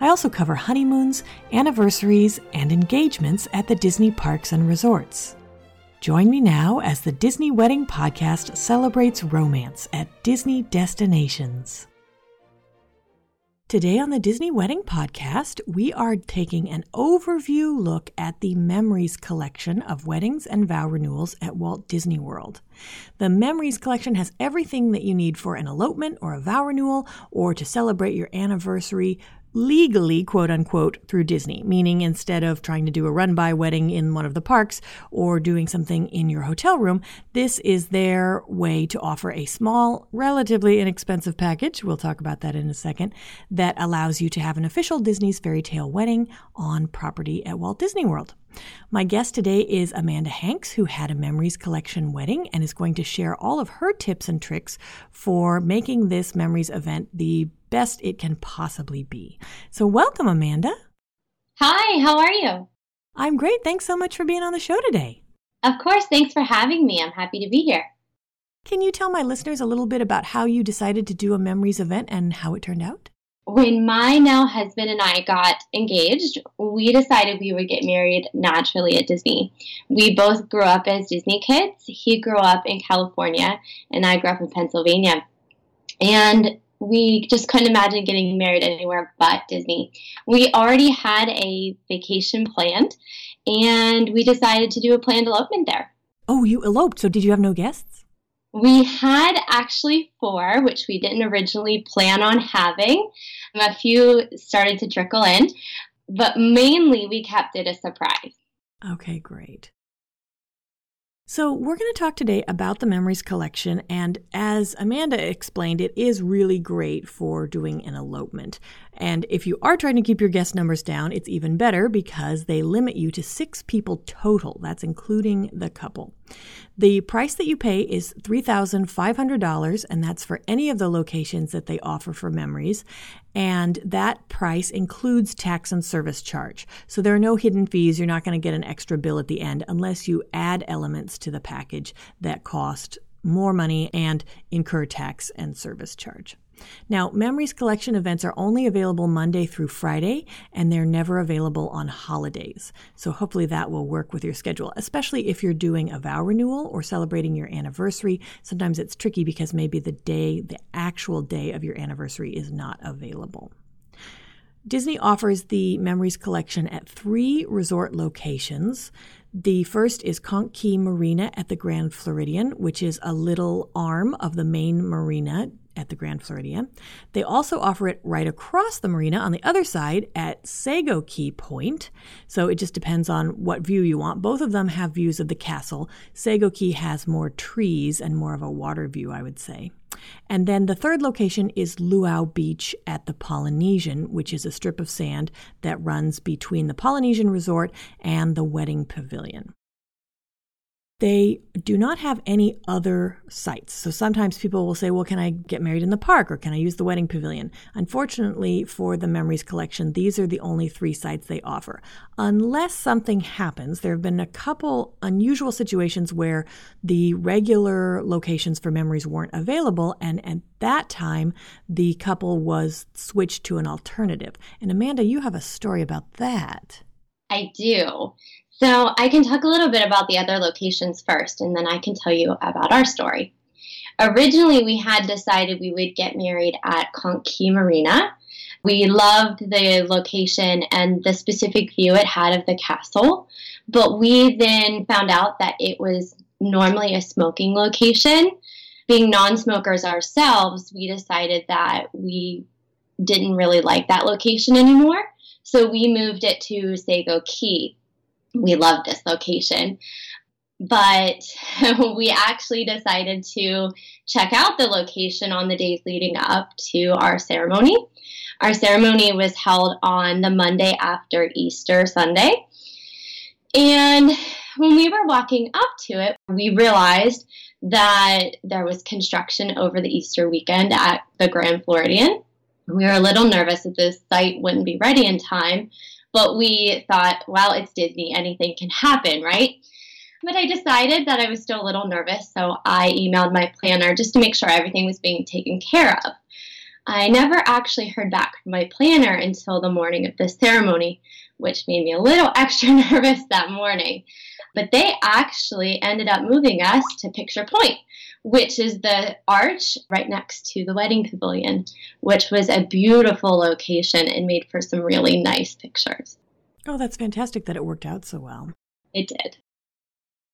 I also cover honeymoons, anniversaries, and engagements at the Disney parks and resorts. Join me now as the Disney Wedding Podcast celebrates romance at Disney destinations. Today on the Disney Wedding Podcast, we are taking an overview look at the Memories collection of weddings and vow renewals at Walt Disney World. The Memories collection has everything that you need for an elopement or a vow renewal or to celebrate your anniversary legally, quote unquote, through Disney, meaning instead of trying to do a run by wedding in one of the parks or doing something in your hotel room, this is their way to offer a small, relatively inexpensive package. We'll talk about that in a second that allows you to have an official Disney's fairy tale wedding on property at Walt Disney World. My guest today is Amanda Hanks, who had a Memories Collection wedding and is going to share all of her tips and tricks for making this Memories event the best it can possibly be. So, welcome, Amanda. Hi, how are you? I'm great. Thanks so much for being on the show today. Of course. Thanks for having me. I'm happy to be here. Can you tell my listeners a little bit about how you decided to do a memories event and how it turned out? When my now husband and I got engaged, we decided we would get married naturally at Disney. We both grew up as Disney kids. He grew up in California, and I grew up in Pennsylvania. And we just couldn't imagine getting married anywhere but Disney. We already had a vacation planned, and we decided to do a planned elopement there. Oh, you eloped. So, did you have no guests? We had actually four, which we didn't originally plan on having. A few started to trickle in, but mainly we kept it a surprise. Okay, great. So, we're going to talk today about the Memories Collection, and as Amanda explained, it is really great for doing an elopement. And if you are trying to keep your guest numbers down, it's even better because they limit you to six people total. That's including the couple. The price that you pay is $3,500, and that's for any of the locations that they offer for memories. And that price includes tax and service charge. So there are no hidden fees. You're not going to get an extra bill at the end unless you add elements to the package that cost more money and incur tax and service charge. Now, Memories Collection events are only available Monday through Friday, and they're never available on holidays. So hopefully that will work with your schedule, especially if you're doing a vow renewal or celebrating your anniversary. Sometimes it's tricky because maybe the day, the actual day of your anniversary is not available. Disney offers the Memories Collection at three resort locations. The first is Conch Key Marina at the Grand Floridian, which is a little arm of the main marina at the Grand Floridian. They also offer it right across the marina on the other side at Sago Key Point. So it just depends on what view you want. Both of them have views of the castle. Sago Key has more trees and more of a water view, I would say. And then the third location is Luau Beach at the Polynesian, which is a strip of sand that runs between the Polynesian Resort and the Wedding Pavilion. They do not have any other sites. So sometimes people will say, well, can I get married in the park or can I use the wedding pavilion? Unfortunately, for the Memories Collection, these are the only three sites they offer. Unless something happens, there have been a couple unusual situations where the regular locations for memories weren't available. And at that time, the couple was switched to an alternative. And Amanda, you have a story about that. I do. So I can talk a little bit about the other locations first, and then I can tell you about our story. Originally, we had decided we would get married at Conch Key Marina, We loved the location and the specific view it had of the castle, but we then found out that it was normally a smoking location. Being non smokers ourselves, we decided that we didn't really like that location anymore. So we moved it to Sago Key. We love this location. But we actually decided to check out the location on the days leading up to our ceremony. Our ceremony was held on the Monday after Easter Sunday. And when we were walking up to it, we realized that there was construction over the Easter weekend at the Grand Floridian. We were a little nervous that this site wouldn't be ready in time, but we thought, well, it's Disney, anything can happen, right? But I decided that I was still a little nervous, so I emailed my planner just to make sure everything was being taken care of. I never actually heard back from my planner until the morning of the ceremony, which made me a little extra nervous that morning. But they actually ended up moving us to Picture Point, which is the arch right next to the wedding pavilion, which was a beautiful location and made for some really nice pictures. Oh, that's fantastic that it worked out so well. It did.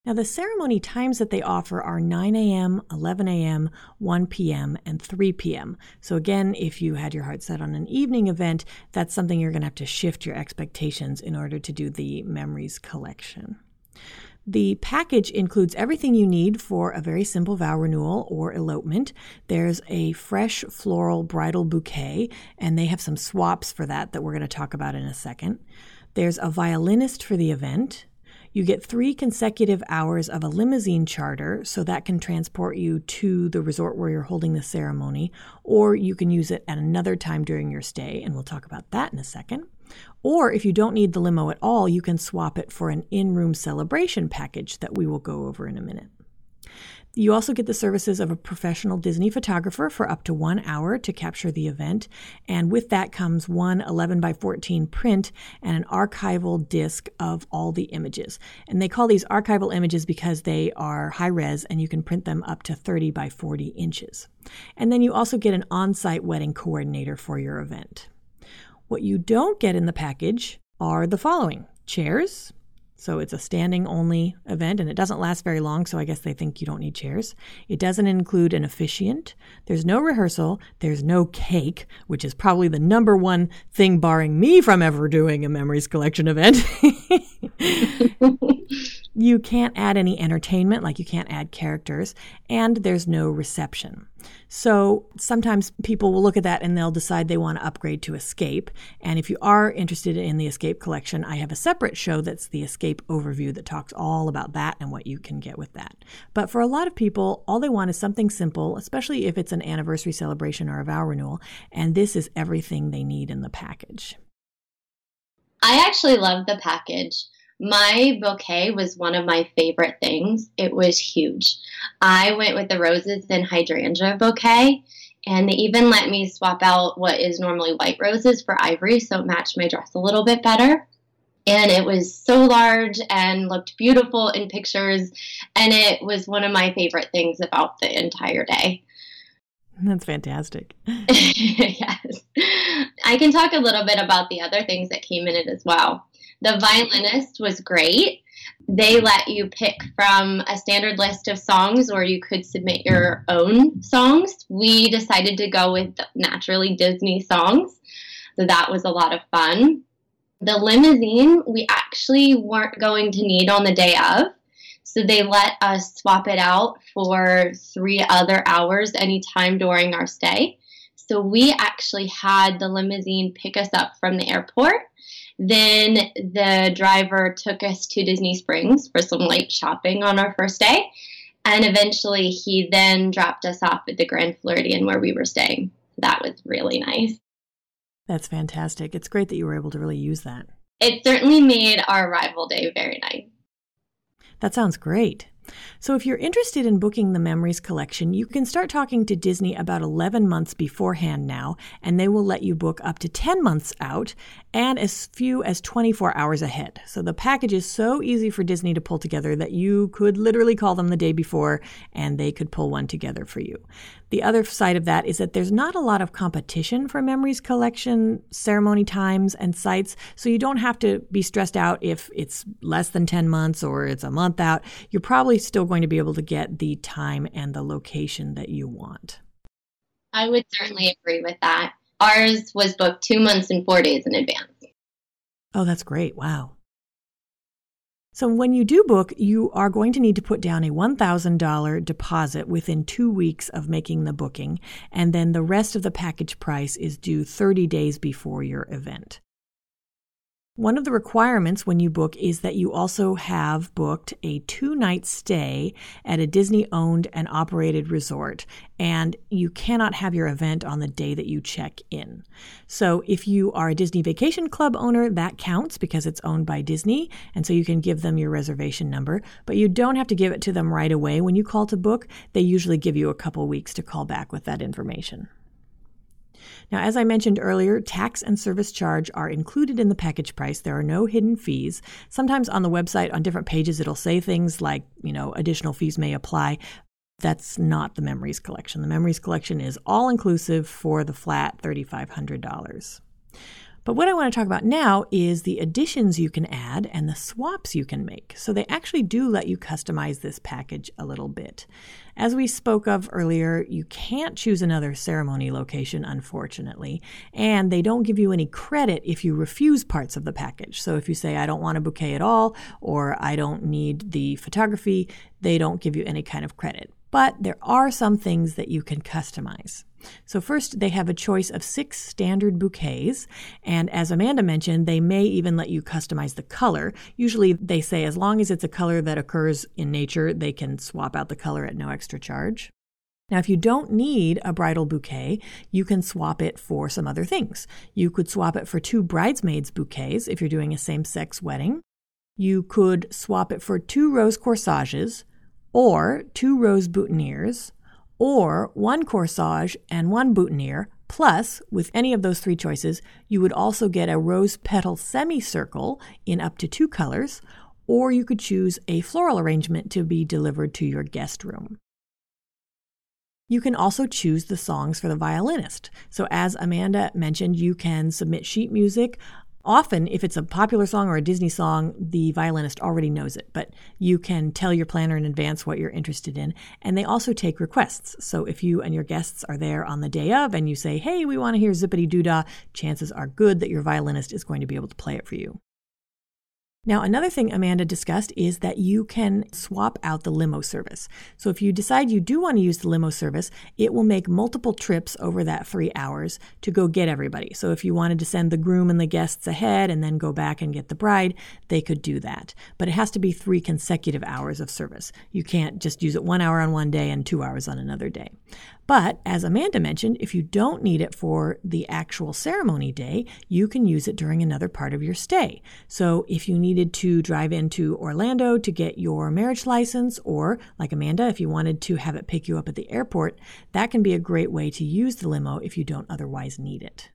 Now, the ceremony times that they offer are 9 a.m., 11 a.m., 1 p.m., and 3 p.m. So, again, if you had your heart set on an evening event, that's something you're going to have to shift your expectations in order to do the memories collection. The package includes everything you need for a very simple vow renewal or elopement. There's a fresh floral bridal bouquet, and they have some swaps for that that we're going to talk about in a second. There's a violinist for the event. You get three consecutive hours of a limousine charter, so that can transport you to the resort where you're holding the ceremony, or you can use it at another time during your stay, and we'll talk about that in a second. Or if you don't need the limo at all, you can swap it for an in room celebration package that we will go over in a minute. You also get the services of a professional Disney photographer for up to one hour to capture the event. And with that comes one 11 by 14 print and an archival disc of all the images. And they call these archival images because they are high res and you can print them up to 30 by 40 inches. And then you also get an on site wedding coordinator for your event. What you don't get in the package are the following chairs, so it's a standing only event and it doesn't last very long, so I guess they think you don't need chairs. It doesn't include an officiant. There's no rehearsal. There's no cake, which is probably the number one thing barring me from ever doing a memories collection event. you can't add any entertainment, like you can't add characters, and there's no reception. So sometimes people will look at that and they'll decide they want to upgrade to Escape. And if you are interested in the Escape collection, I have a separate show that's the Escape overview that talks all about that and what you can get with that. But for a lot of people, all they want is something simple, especially if it's an anniversary celebration or a vow renewal, and this is everything they need in the package. I actually love the package. My bouquet was one of my favorite things. It was huge. I went with the roses and hydrangea bouquet, and they even let me swap out what is normally white roses for ivory, so it matched my dress a little bit better. And it was so large and looked beautiful in pictures, and it was one of my favorite things about the entire day. That's fantastic. yes. I can talk a little bit about the other things that came in it as well. The violinist was great. They let you pick from a standard list of songs, or you could submit your own songs. We decided to go with naturally Disney songs, so that was a lot of fun. The limousine, we actually weren't going to need on the day of, so they let us swap it out for three other hours anytime during our stay. So we actually had the limousine pick us up from the airport then the driver took us to Disney Springs for some light shopping on our first day. And eventually he then dropped us off at the Grand Floridian where we were staying. That was really nice. That's fantastic. It's great that you were able to really use that. It certainly made our arrival day very nice. That sounds great. So, if you're interested in booking the Memories collection, you can start talking to Disney about 11 months beforehand now, and they will let you book up to 10 months out and as few as 24 hours ahead. So, the package is so easy for Disney to pull together that you could literally call them the day before and they could pull one together for you. The other side of that is that there's not a lot of competition for Memories collection ceremony times and sites, so you don't have to be stressed out if it's less than 10 months or it's a month out. You're probably still going to be able to get the time and the location that you want. I would certainly agree with that. Ours was booked two months and four days in advance. Oh, that's great. Wow. So, when you do book, you are going to need to put down a $1,000 deposit within two weeks of making the booking, and then the rest of the package price is due 30 days before your event. One of the requirements when you book is that you also have booked a two night stay at a Disney owned and operated resort, and you cannot have your event on the day that you check in. So, if you are a Disney Vacation Club owner, that counts because it's owned by Disney, and so you can give them your reservation number, but you don't have to give it to them right away when you call to book. They usually give you a couple weeks to call back with that information. Now, as I mentioned earlier, tax and service charge are included in the package price. There are no hidden fees. Sometimes on the website, on different pages, it'll say things like, you know, additional fees may apply. That's not the Memories collection. The Memories collection is all inclusive for the flat $3,500. But what I want to talk about now is the additions you can add and the swaps you can make. So they actually do let you customize this package a little bit. As we spoke of earlier, you can't choose another ceremony location, unfortunately, and they don't give you any credit if you refuse parts of the package. So if you say, I don't want a bouquet at all, or I don't need the photography, they don't give you any kind of credit. But there are some things that you can customize. So, first, they have a choice of six standard bouquets. And as Amanda mentioned, they may even let you customize the color. Usually, they say as long as it's a color that occurs in nature, they can swap out the color at no extra charge. Now, if you don't need a bridal bouquet, you can swap it for some other things. You could swap it for two bridesmaids' bouquets if you're doing a same sex wedding. You could swap it for two rose corsages or two rose boutonnieres or one corsage and one boutonniere. Plus, with any of those three choices, you would also get a rose petal semicircle in up to two colors, or you could choose a floral arrangement to be delivered to your guest room. You can also choose the songs for the violinist. So, as Amanda mentioned, you can submit sheet music Often, if it's a popular song or a Disney song, the violinist already knows it, but you can tell your planner in advance what you're interested in. And they also take requests. So if you and your guests are there on the day of and you say, hey, we want to hear Zippity Doo Dah, chances are good that your violinist is going to be able to play it for you. Now, another thing Amanda discussed is that you can swap out the limo service. So, if you decide you do want to use the limo service, it will make multiple trips over that three hours to go get everybody. So, if you wanted to send the groom and the guests ahead and then go back and get the bride, they could do that. But it has to be three consecutive hours of service. You can't just use it one hour on one day and two hours on another day. But as Amanda mentioned, if you don't need it for the actual ceremony day, you can use it during another part of your stay. So if you needed to drive into Orlando to get your marriage license, or like Amanda, if you wanted to have it pick you up at the airport, that can be a great way to use the limo if you don't otherwise need it.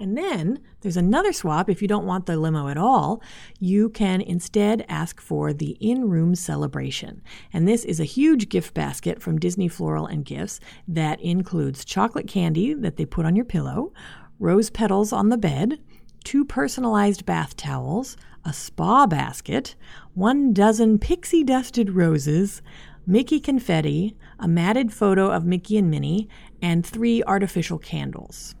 And then there's another swap. If you don't want the limo at all, you can instead ask for the in room celebration. And this is a huge gift basket from Disney Floral and Gifts that includes chocolate candy that they put on your pillow, rose petals on the bed, two personalized bath towels, a spa basket, one dozen pixie dusted roses, Mickey confetti, a matted photo of Mickey and Minnie, and three artificial candles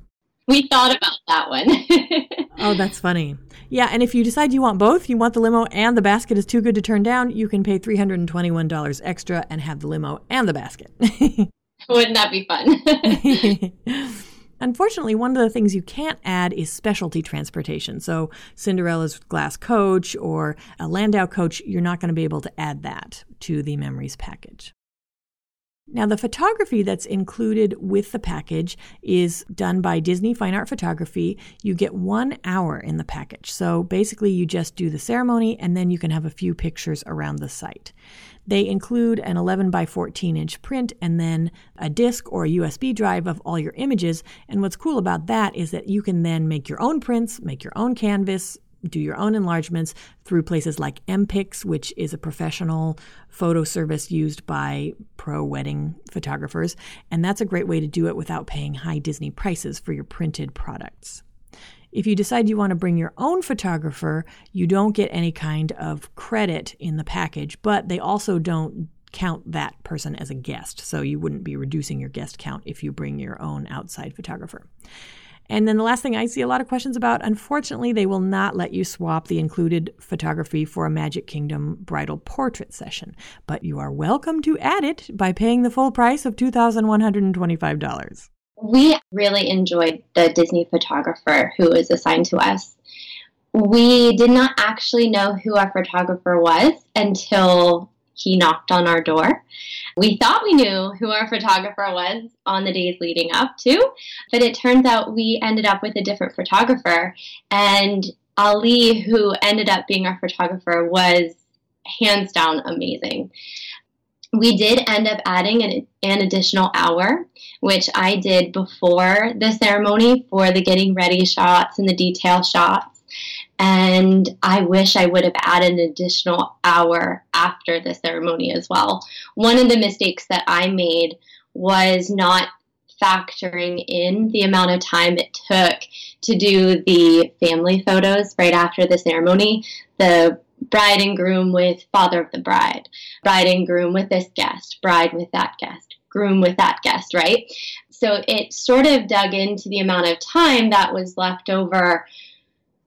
we thought about that one. oh, that's funny. Yeah, and if you decide you want both, you want the limo and the basket is too good to turn down, you can pay $321 extra and have the limo and the basket. Wouldn't that be fun? Unfortunately, one of the things you can't add is specialty transportation. So, Cinderella's glass coach or a Landau coach, you're not going to be able to add that to the memories package. Now, the photography that's included with the package is done by Disney Fine Art Photography. You get one hour in the package. So basically, you just do the ceremony and then you can have a few pictures around the site. They include an 11 by 14 inch print and then a disk or a USB drive of all your images. And what's cool about that is that you can then make your own prints, make your own canvas, do your own enlargements through places like MPix, which is a professional photo service used by pro wedding photographers. And that's a great way to do it without paying high Disney prices for your printed products. If you decide you want to bring your own photographer, you don't get any kind of credit in the package, but they also don't count that person as a guest. So you wouldn't be reducing your guest count if you bring your own outside photographer. And then the last thing I see a lot of questions about unfortunately, they will not let you swap the included photography for a Magic Kingdom bridal portrait session. But you are welcome to add it by paying the full price of $2,125. We really enjoyed the Disney photographer who was assigned to us. We did not actually know who our photographer was until he knocked on our door. We thought we knew who our photographer was on the days leading up to, but it turns out we ended up with a different photographer. And Ali, who ended up being our photographer, was hands down amazing. We did end up adding an, an additional hour, which I did before the ceremony for the getting ready shots and the detail shots. And I wish I would have added an additional hour after the ceremony as well. One of the mistakes that I made was not factoring in the amount of time it took to do the family photos right after the ceremony. The bride and groom with father of the bride, bride and groom with this guest, bride with that guest, groom with that guest, right? So it sort of dug into the amount of time that was left over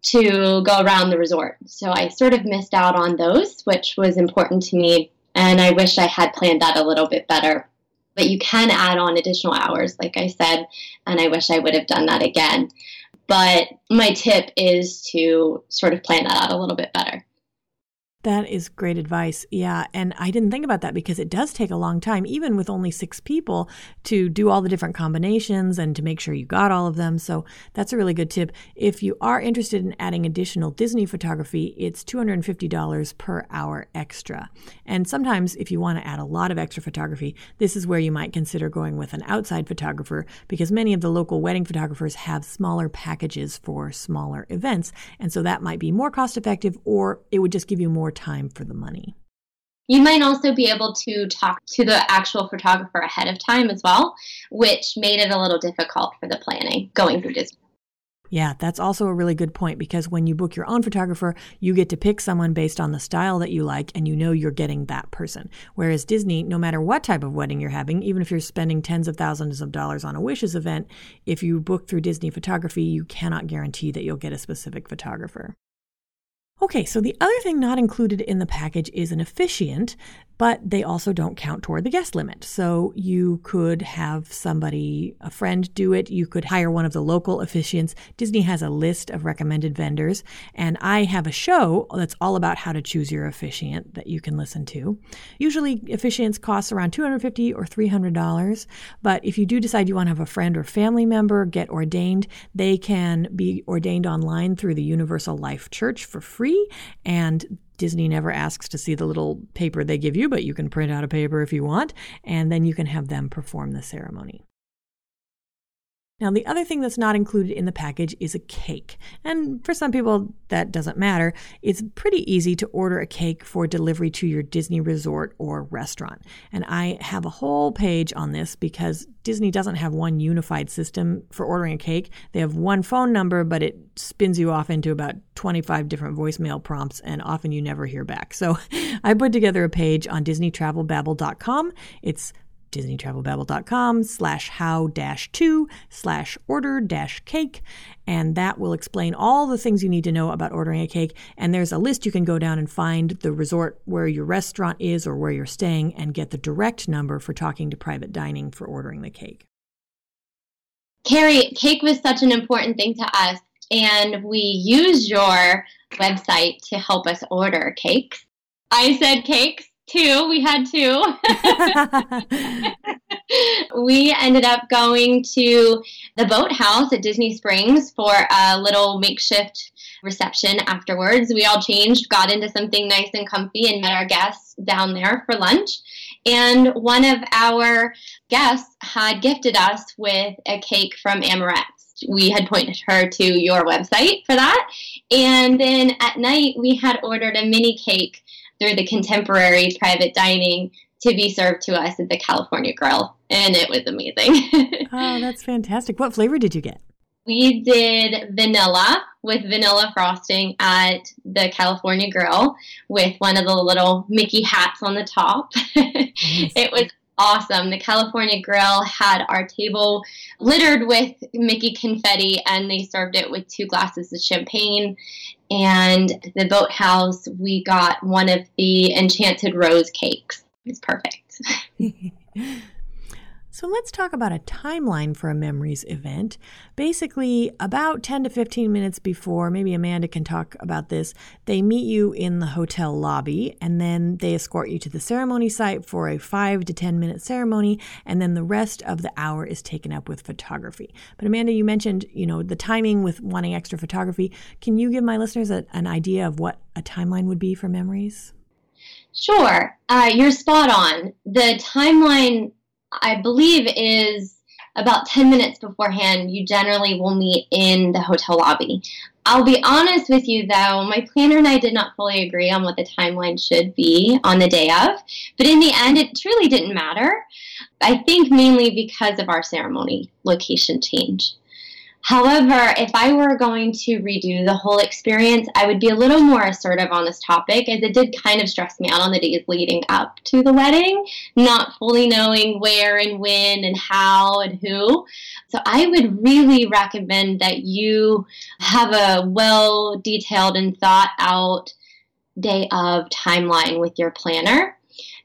to go around the resort. So I sort of missed out on those, which was important to me. And I wish I had planned that a little bit better. But you can add on additional hours, like I said, and I wish I would have done that again. But my tip is to sort of plan that out a little bit better. That is great advice. Yeah. And I didn't think about that because it does take a long time, even with only six people, to do all the different combinations and to make sure you got all of them. So that's a really good tip. If you are interested in adding additional Disney photography, it's $250 per hour extra. And sometimes, if you want to add a lot of extra photography, this is where you might consider going with an outside photographer because many of the local wedding photographers have smaller packages for smaller events. And so that might be more cost effective, or it would just give you more time for the money. You might also be able to talk to the actual photographer ahead of time as well, which made it a little difficult for the planning going through Disney. Yeah, that's also a really good point because when you book your own photographer, you get to pick someone based on the style that you like and you know you're getting that person. Whereas Disney, no matter what type of wedding you're having, even if you're spending tens of thousands of dollars on a wishes event, if you book through Disney photography, you cannot guarantee that you'll get a specific photographer. Okay, so the other thing not included in the package is an officiant, but they also don't count toward the guest limit. So you could have somebody, a friend, do it. You could hire one of the local officiants. Disney has a list of recommended vendors, and I have a show that's all about how to choose your officiant that you can listen to. Usually, officiants cost around $250 or $300, but if you do decide you want to have a friend or family member get ordained, they can be ordained online through the Universal Life Church for free free. And Disney never asks to see the little paper they give you, but you can print out a paper if you want, and then you can have them perform the ceremony. Now, the other thing that's not included in the package is a cake. And for some people, that doesn't matter. It's pretty easy to order a cake for delivery to your Disney resort or restaurant. And I have a whole page on this because Disney doesn't have one unified system for ordering a cake. They have one phone number, but it spins you off into about 25 different voicemail prompts, and often you never hear back. So I put together a page on DisneyTravelBabble.com. It's disneytravelbabble.com slash how dash two slash order dash cake. And that will explain all the things you need to know about ordering a cake. And there's a list you can go down and find the resort where your restaurant is or where you're staying and get the direct number for talking to private dining for ordering the cake. Carrie, cake was such an important thing to us. And we use your website to help us order cakes. I said cakes two. We had two. we ended up going to the boathouse at Disney Springs for a little makeshift reception afterwards. We all changed, got into something nice and comfy, and met our guests down there for lunch. And one of our guests had gifted us with a cake from Amorette's. We had pointed her to your website for that. And then at night, we had ordered a mini cake through the contemporary private dining to be served to us at the California Grill. And it was amazing. oh, that's fantastic. What flavor did you get? We did vanilla with vanilla frosting at the California Grill with one of the little Mickey hats on the top. Nice. it was awesome. The California Grill had our table littered with Mickey confetti, and they served it with two glasses of champagne. And the boathouse, we got one of the enchanted rose cakes. It's perfect. So let's talk about a timeline for a memories event. Basically, about 10 to 15 minutes before, maybe Amanda can talk about this, they meet you in the hotel lobby and then they escort you to the ceremony site for a 5 to 10 minute ceremony and then the rest of the hour is taken up with photography. But Amanda, you mentioned, you know, the timing with wanting extra photography. Can you give my listeners a, an idea of what a timeline would be for memories? Sure. Uh, you're spot on. The timeline I believe is about 10 minutes beforehand, you generally will meet in the hotel lobby. I'll be honest with you though, my planner and I did not fully agree on what the timeline should be on the day of, but in the end, it truly didn't matter. I think mainly because of our ceremony location change. However, if I were going to redo the whole experience, I would be a little more assertive on this topic as it did kind of stress me out on the days leading up to the wedding, not fully knowing where and when and how and who. So I would really recommend that you have a well detailed and thought out day of timeline with your planner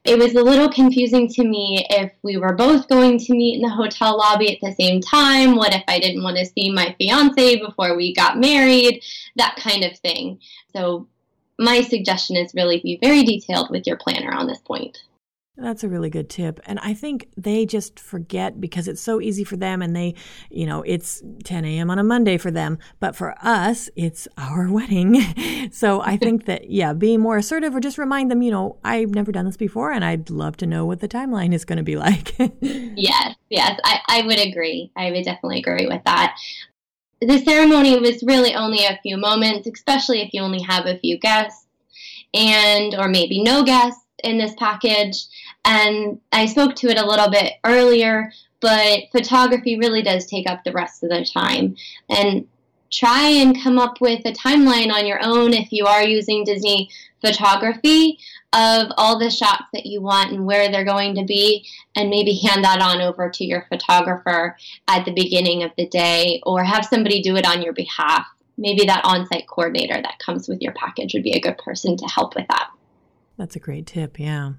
it was a little confusing to me if we were both going to meet in the hotel lobby at the same time. What if I didn't want to see my fiance before we got married? That kind of thing. So, my suggestion is really be very detailed with your planner on this point. That's a really good tip. And I think they just forget because it's so easy for them and they, you know, it's 10 a.m. on a Monday for them. But for us, it's our wedding. so I think that, yeah, being more assertive or just remind them, you know, I've never done this before and I'd love to know what the timeline is going to be like. yes, yes, I, I would agree. I would definitely agree with that. The ceremony was really only a few moments, especially if you only have a few guests and, or maybe no guests in this package. And I spoke to it a little bit earlier, but photography really does take up the rest of the time. And try and come up with a timeline on your own if you are using Disney photography of all the shots that you want and where they're going to be, and maybe hand that on over to your photographer at the beginning of the day or have somebody do it on your behalf. Maybe that on site coordinator that comes with your package would be a good person to help with that. That's a great tip, yeah.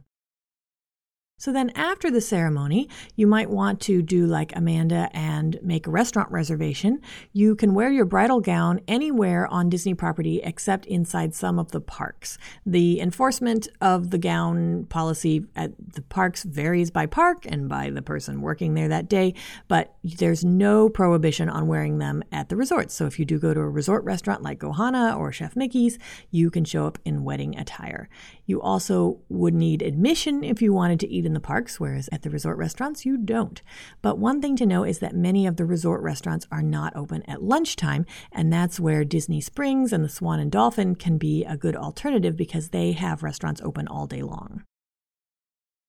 So then after the ceremony, you might want to do like Amanda and make a restaurant reservation. You can wear your bridal gown anywhere on Disney property except inside some of the parks. The enforcement of the gown policy at the parks varies by park and by the person working there that day, but there's no prohibition on wearing them at the resorts. So if you do go to a resort restaurant like 'Ohana or Chef Mickey's, you can show up in wedding attire. You also would need admission if you wanted to eat in the parks, whereas at the resort restaurants, you don't. But one thing to know is that many of the resort restaurants are not open at lunchtime, and that's where Disney Springs and the Swan and Dolphin can be a good alternative because they have restaurants open all day long.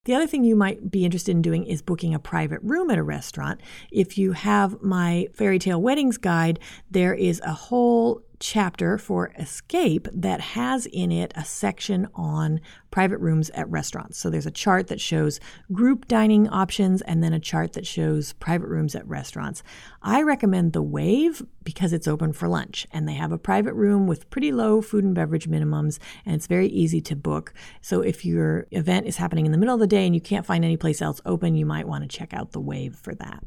The other thing you might be interested in doing is booking a private room at a restaurant. If you have my fairy tale weddings guide, there is a whole chapter for Escape that has in it a section on private rooms at restaurants. So there's a chart that shows group dining options and then a chart that shows private rooms at restaurants. I recommend the Wave because it's open for lunch and they have a private room with pretty low food and beverage minimums and it's very easy to book. So if your event is happening in the middle of the day and you can't find any place else open, you might want to check out the Wave for that.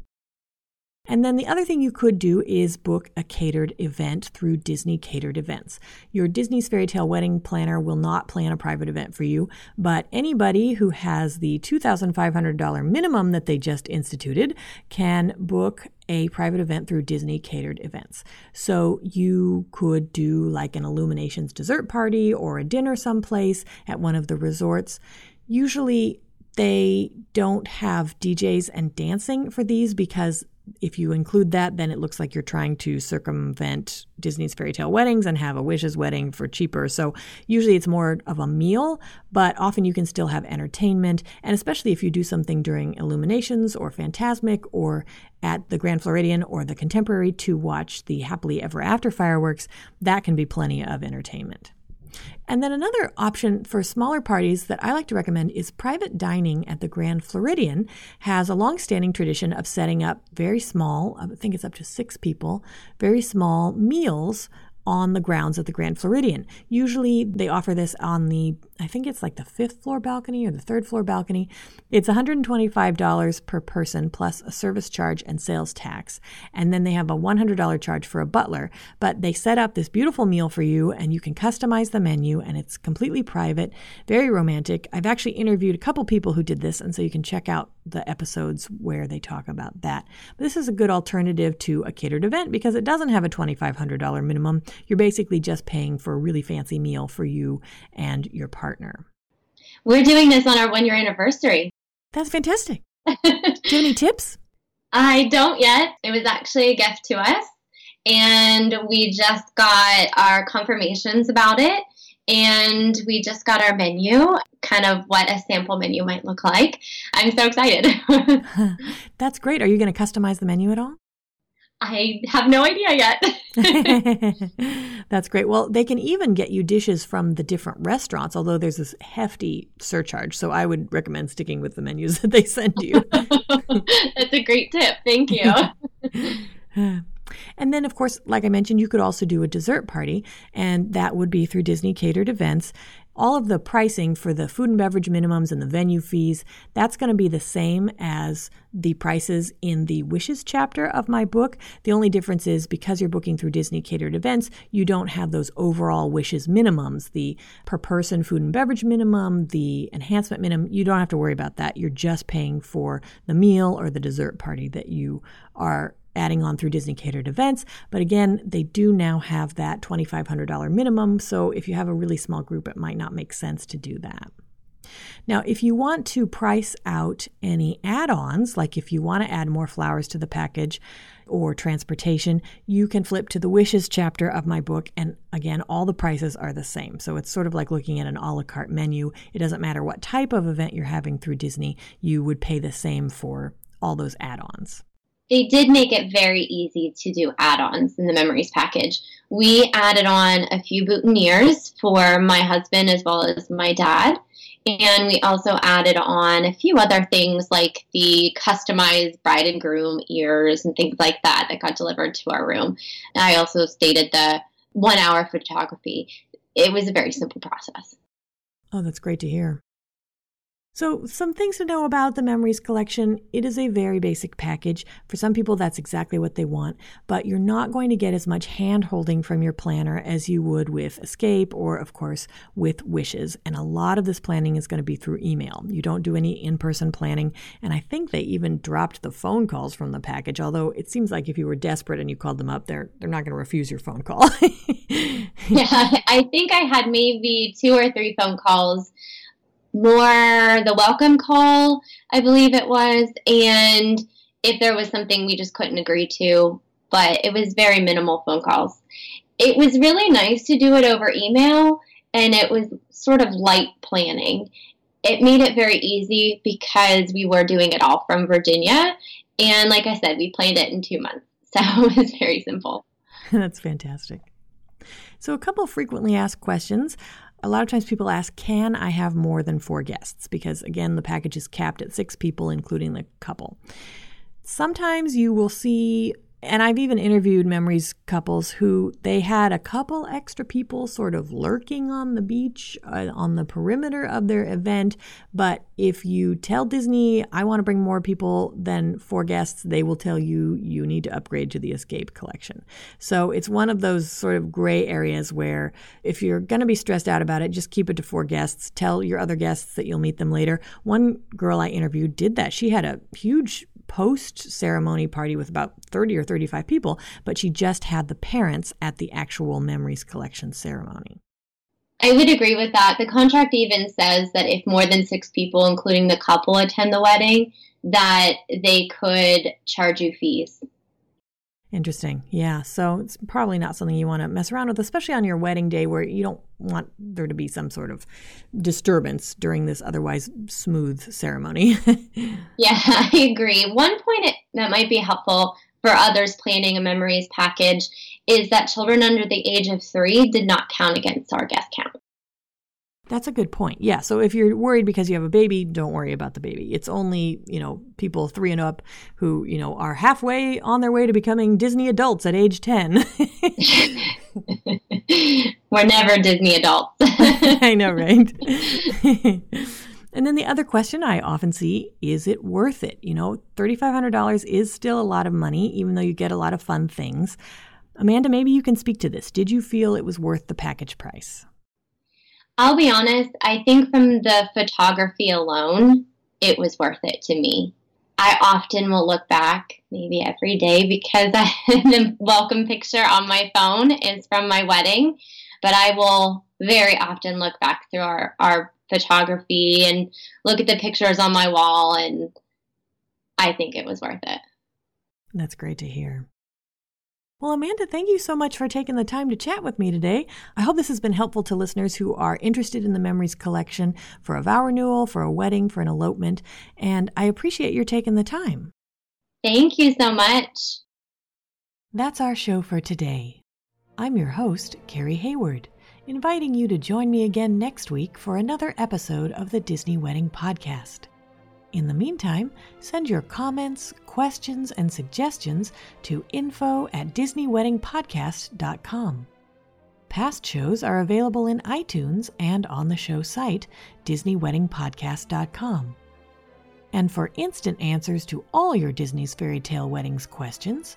And then the other thing you could do is book a catered event through Disney Catered Events. Your Disney's Fairy Tale Wedding Planner will not plan a private event for you, but anybody who has the $2,500 minimum that they just instituted can book a private event through Disney Catered Events. So you could do like an Illuminations dessert party or a dinner someplace at one of the resorts. Usually, they don't have DJs and dancing for these because if you include that, then it looks like you're trying to circumvent Disney's fairy tale weddings and have a wishes wedding for cheaper. So usually it's more of a meal, but often you can still have entertainment. And especially if you do something during Illuminations or Fantasmic or at the Grand Floridian or the Contemporary to watch the Happily Ever After fireworks, that can be plenty of entertainment. And then another option for smaller parties that I like to recommend is private dining at the Grand Floridian has a long-standing tradition of setting up very small, I think it's up to 6 people, very small meals on the grounds of the Grand Floridian. Usually they offer this on the, I think it's like the fifth floor balcony or the third floor balcony. It's $125 per person plus a service charge and sales tax. And then they have a $100 charge for a butler. But they set up this beautiful meal for you and you can customize the menu and it's completely private, very romantic. I've actually interviewed a couple people who did this, and so you can check out the episodes where they talk about that. This is a good alternative to a catered event because it doesn't have a $2,500 minimum. You're basically just paying for a really fancy meal for you and your partner. We're doing this on our one year anniversary. That's fantastic. Do you have any tips? I don't yet. It was actually a gift to us. And we just got our confirmations about it. And we just got our menu, kind of what a sample menu might look like. I'm so excited. That's great. Are you going to customize the menu at all? I have no idea yet. That's great. Well, they can even get you dishes from the different restaurants, although there's this hefty surcharge. So I would recommend sticking with the menus that they send you. That's a great tip. Thank you. And then, of course, like I mentioned, you could also do a dessert party, and that would be through Disney catered events. All of the pricing for the food and beverage minimums and the venue fees, that's going to be the same as the prices in the Wishes chapter of my book. The only difference is because you're booking through Disney catered events, you don't have those overall Wishes minimums, the per person food and beverage minimum, the enhancement minimum. You don't have to worry about that. You're just paying for the meal or the dessert party that you are adding on through Disney catered events. But again, they do now have that $2,500 minimum. So if you have a really small group, it might not make sense to do that. Now, if you want to price out any add ons, like if you want to add more flowers to the package or transportation, you can flip to the wishes chapter of my book. And again, all the prices are the same. So it's sort of like looking at an a la carte menu. It doesn't matter what type of event you're having through Disney, you would pay the same for all those add ons they did make it very easy to do add-ons in the memories package. We added on a few boutonnieres for my husband as well as my dad. And we also added on a few other things like the customized bride and groom ears and things like that that got delivered to our room. I also stated the one hour photography. It was a very simple process. Oh, that's great to hear. So, some things to know about the Memories Collection. It is a very basic package. For some people, that's exactly what they want, but you're not going to get as much hand holding from your planner as you would with Escape or, of course, with Wishes. And a lot of this planning is going to be through email. You don't do any in person planning. And I think they even dropped the phone calls from the package, although it seems like if you were desperate and you called them up, they're, they're not going to refuse your phone call. yeah, I think I had maybe two or three phone calls more the welcome call, I believe it was, and if there was something we just couldn't agree to, but it was very minimal phone calls. It was really nice to do it over email, and it was sort of light planning. It made it very easy because we were doing it all from Virginia. And like I said, we planned it in two months. So it was very simple. That's fantastic. So, a couple frequently asked questions a lot of times people ask, can I have more than four guests? Because again, the package is capped at six people, including the couple. Sometimes you will see And I've even interviewed memories couples who they had a couple extra people sort of lurking on the beach, uh, on the perimeter of their event. But if you tell Disney, I want to bring more people than four guests, they will tell you you need to upgrade to the Escape collection. So it's one of those sort of gray areas where if you're going to be stressed out about it, just keep it to four guests. Tell your other guests that you'll meet them later. One girl I interviewed did that. She had a huge post ceremony party with about 30 or 35 people, but she just had the parents at the actual Memories Collection ceremony. I would agree with that. The contract even says that if more than six people, including the couple, attend the wedding, that they could charge you fees. Interesting. Yeah. So it's probably not something you want to mess around with, especially on your wedding day where you don't want there to be some sort of disturbance during this otherwise smooth ceremony. yeah, I agree. One point it, that might be helpful for others planning a memories package is that children under the age of three did not count against our guest count. That's a good point. Yeah. So if you're worried because you have a baby, don't worry about the baby. It's only, you know, people three and up who, you know, are halfway on their way to becoming Disney adults at age 10. We're never Disney adults. I know, right? and then the other question I often see is it worth it? You know, $3,500 is still a lot of money, even though you get a lot of fun things. Amanda, maybe you can speak to this. Did you feel it was worth the package price? I'll be honest, I think from the photography alone, it was worth it to me. I often will look back, maybe every day, because the welcome picture on my phone is from my wedding. But I will very often look back through our, our photography and look at the pictures on my wall, and I think it was worth it. That's great to hear. Well, Amanda, thank you so much for taking the time to chat with me today. I hope this has been helpful to listeners who are interested in the Memories collection for a vow renewal, for a wedding, for an elopement, and I appreciate your taking the time. Thank you so much. That's our show for today. I'm your host, Carrie Hayward, inviting you to join me again next week for another episode of the Disney Wedding Podcast. In the meantime, send your comments, questions, and suggestions to info at DisneyWeddingPodcast.com. Past shows are available in iTunes and on the show site, DisneyWeddingPodcast.com. And for instant answers to all your Disney's Fairy Tale Weddings questions,